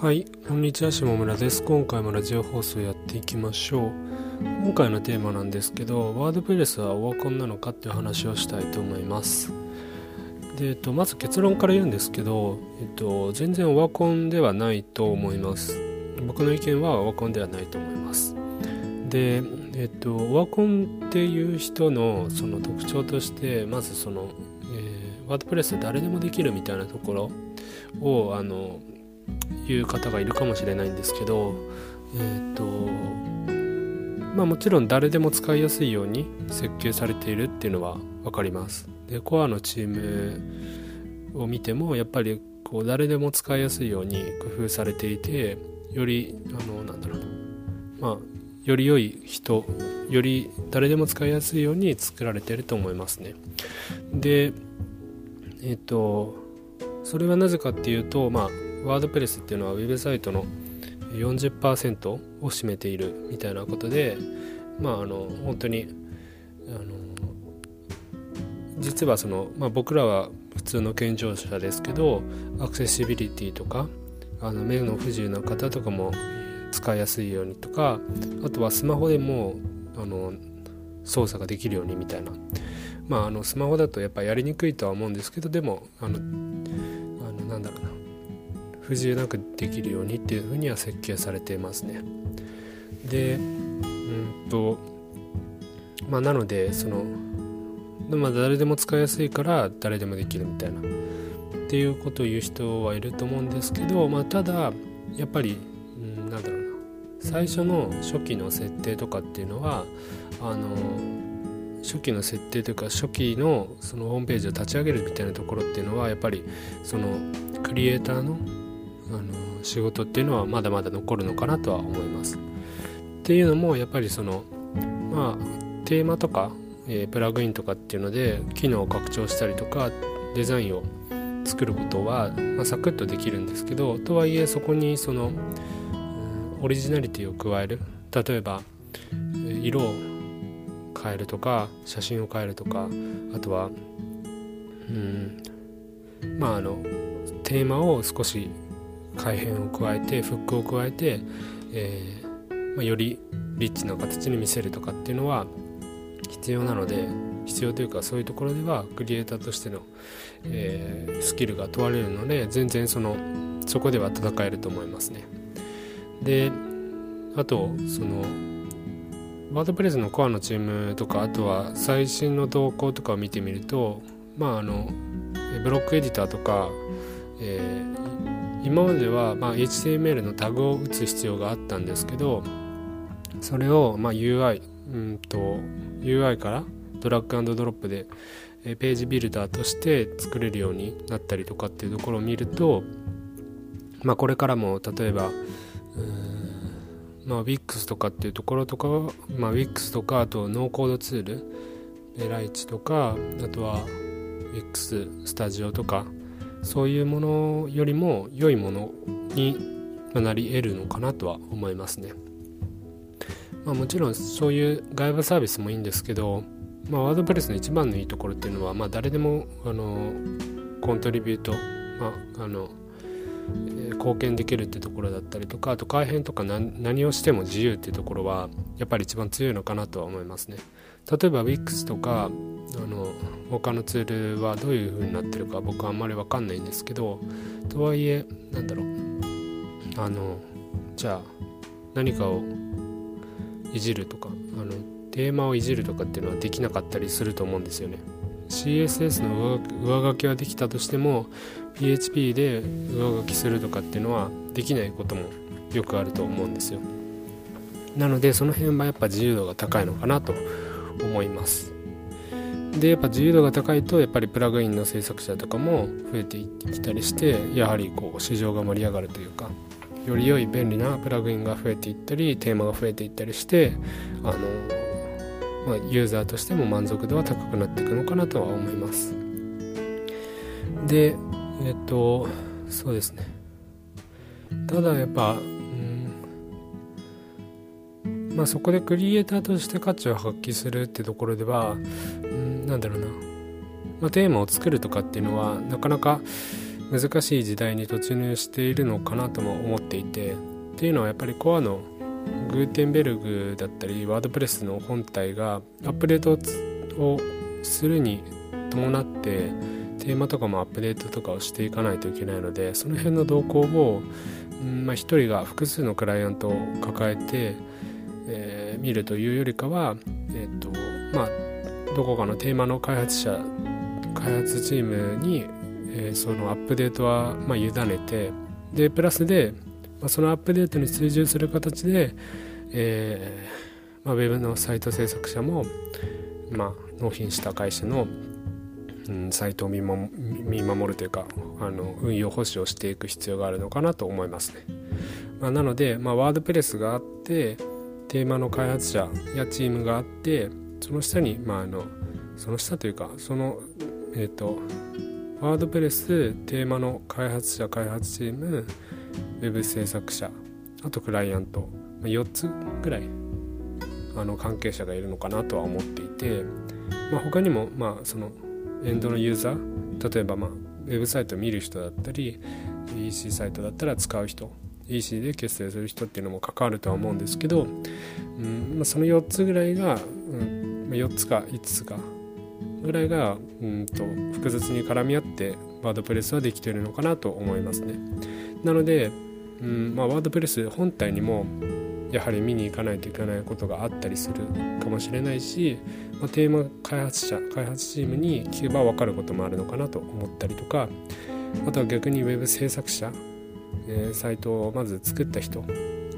はい、こんにちは、下村です。今回もラジオ放送やっていきましょう。今回のテーマなんですけど、ワードプレスはオワコンなのかっていう話をしたいと思います。で、えっと、まず結論から言うんですけど、えっと、全然オワコンではないと思います。僕の意見はオワコンではないと思います。で、えっと、オワコンっていう人のその特徴として、まずその、えー、ワードプレス誰でもできるみたいなところを、あの、いう方がいるかもしれないんですけどえっ、ー、とまあもちろん誰でも使いやすいように設計されているっていうのは分かります。でコアのチームを見てもやっぱりこう誰でも使いやすいように工夫されていてよりあのなんだろうまあより良い人より誰でも使いやすいように作られていると思いますね。でえっ、とそれはなぜかっていうとまあワードプレスっていうのはウェブサイトの40%を占めているみたいなことでまああの本当にあの実はその、まあ、僕らは普通の健常者ですけどアクセシビリティとかあの目の不自由な方とかも使いやすいようにとかあとはスマホでもあの操作ができるようにみたいな。まああのスマホだとやっぱやりにくいとは思うんですけどでもあの不自由なくできるようにっていうふうには設計されていますね。でうんとまあなのでそのまあ誰でも使いやすいから誰でもできるみたいなっていうことを言う人はいると思うんですけど、まあ、ただやっぱり、うん、なんだろうな最初の初期の設定とかっていうのはあの初期の設定というか初期のそのホームページを立ち上げるみたいなところっていうのはやっぱりそのクリエイターのあの仕事っていうのはまだまだ残るのかなとは思います。っていうのもやっぱりそのまあテーマとか、えー、プラグインとかっていうので機能を拡張したりとかデザインを作ることは、まあ、サクッとできるんですけどとはいえそこにその、うん、オリジナリティを加える例えば色を変えるとか写真を変えるとかあとはうんまああのテーマを少し改変を加えてフックを加えて、えー、まあ、よりリッチな形に見せるとかっていうのは必要なので必要というかそういうところではクリエイターとしての、えー、スキルが問われるので全然そのそこでは戦えると思いますね。であとそのワードプレスのコアのチームとかあとは最新の動向とかを見てみるとまああのブロックエディターとか、えー、今までは、ま、HTML のタグを打つ必要があったんですけどそれを、ま、UI うんと UI からドラッグドロップでページビルダーとして作れるようになったりとかっていうところを見ると、まあ、これからも例えばまあ、WIX とかっていうところとか、まあ、WIX とかあとノーコードツールライチとかあとは WIX スタジオとかそういうものよりも良いものになり得るのかなとは思いますね。まあ、もちろんそういう外部サービスもいいんですけど、まあ、ワードプレスの一番のいいところっていうのは、まあ、誰でもあのコントリビュート、まああの、貢献できるってところだったりとかあと改変とか何をしても自由っていうところはやっぱり一番強いのかなとは思いますね。例えば Wix とかあの他のツールはどういう風になってるか僕はあんまり分かんないんですけどとはいえなんだろうあのじゃあ何かをいじるとかあのテーマをいじるとかっていうのはできなかったりすると思うんですよね CSS の上書きはできたとしても PHP で上書きするとかっていうのはできないこともよくあると思うんですよ。なのでその辺はやっぱ自由度が高いのかなと思います。でやっぱ自由度が高いとやっぱりプラグインの制作者とかも増えてきたりしてやはりこう市場が盛り上がるというかより良い便利なプラグインが増えていったりテーマが増えていったりしてあの、まあ、ユーザーとしても満足度は高くなっていくのかなとは思います。でえっとそうですね。ただやっぱうんまあ、そこでクリエイターとして価値を発揮するってところでは、うん、なんだろうな、まあ、テーマを作るとかっていうのはなかなか、難しい時代に突入しているのかなとも思っていてっていうのはやっぱりコアのグーテンベルグだったりワードプレスの本体がアップデートをするに伴ってテーマとかもアップデートとかをしていかないといけないのでその辺の動向を、うんまあ、1人が複数のクライアントを抱えて、えー、見るというよりかは、えーとまあ、どこかのテーマの開発者開発チームに、えー、そのアップデートは、まあ、委ねてでプラスで、まあ、そのアップデートに追従する形で、えーまあ、ウェブのサイト制作者も、まあ、納品した会社のうん、サイトを見守るというかあの運用保守をしていく必要があるのかなと思いますね。まあ、なので、まあ、ワードプレスがあってテーマの開発者やチームがあってその下に、まあ、あのその下というかそのえっ、ー、とワードプレステーマの開発者開発チームウェブ制作者あとクライアント、4つぐらいあの関係者がいるのかなとは思っていて、まあ、他にもまあそのエンドのユーザー例えば、まあ、ウェブサイトを見る人だったり EC サイトだったら使う人 EC で決済する人っていうのも関わるとは思うんですけど、うんまあ、その4つぐらいが、うん、4つか5つかぐらいがうんと複雑に絡み合ってワードプレスはできているのかなと思いますね。なので、うんまあ、ワードプレス本体にもやはり見に行かないといけないことがあったりするかもしれないし、まあ、テーマ開発者開発チームに聞けば分かることもあるのかなと思ったりとかあとは逆に web 制作者、えー、サイトをまず作った人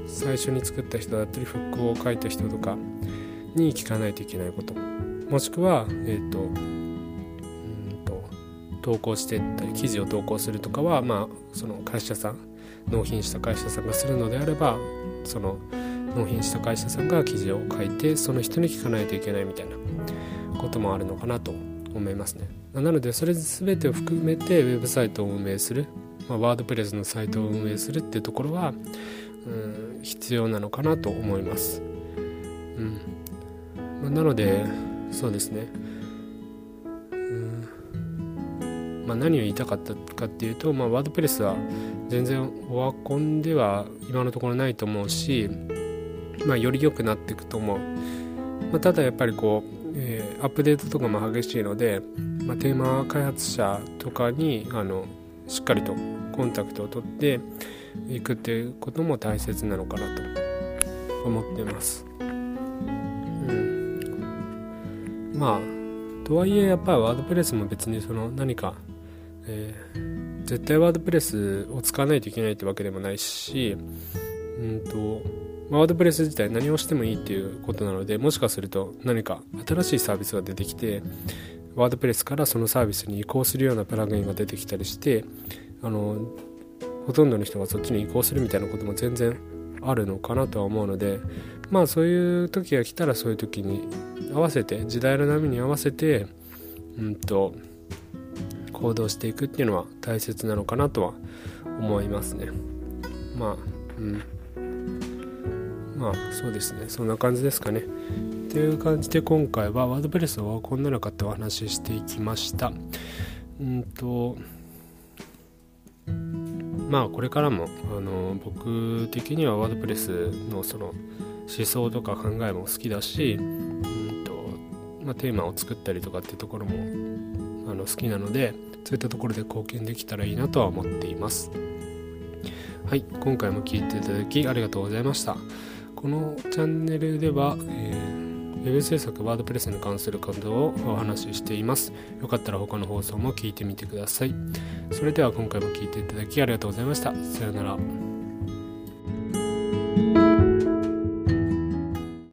最初に作った人だったりフックを書いた人とかに聞かないといけないこともしくは、えーと、うんと投稿してったり記事を投稿するとかは、まあ、その会社さん納品した会社さんがするのであればその納品した会社さんが記事を書いてその人に聞かないといけないみたいなこともあるのかなと思いますね。なのでそれ全てを含めてウェブサイトを運営する、まあ、ワードプレスのサイトを運営するっていうところはうん必要なのかなと思います、うん。まあ、なのでそうですね。うん。まあ、何を言いたかったかっていうと、ま、ワードプレスは全然オワコンでは今のところないと思うしまあ、より良くなっていくと思う、まあ、ただやっぱりこう、えー、アップデートとかも激しいので、まあ、テーマ開発者とかにあのしっかりとコンタクトを取っていくっていうことも大切なのかなと思ってます、うん、まあとはいえやっぱりワードプレスも別にその何か、えー、絶対ワードプレスを使わないといけないってわけでもないしうんとワードプレス自体何をしてもいいっていうことなのでもしかすると何か新しいサービスが出てきてワードプレスからそのサービスに移行するようなプラグインが出てきたりしてあのほとんどの人がそっちに移行するみたいなことも全然あるのかなとは思うのでまあそういう時が来たらそういう時に合わせて時代の波に合わせてうんと行動していくっていうのは大切なのかなとは思いますね。まあうん。まあそうですね。そんな感じですかね。という感じで今回はワードプレスはこんなのかってお話ししていきました。うんとまあこれからもあの僕的にはワードプレスのその思想とか考えも好きだしうんと、まあ、テーマを作ったりとかっていうところもあの好きなのでそういったところで貢献できたらいいなとは思っていますはい今回も聴いていただきありがとうございましたこのチャンネルでは、えー、ウェブ制作ワードプレスに関することをお話ししています。よかったら他の放送も聞いてみてください。それでは今回も聴いていただきありがとうございました。さようなら。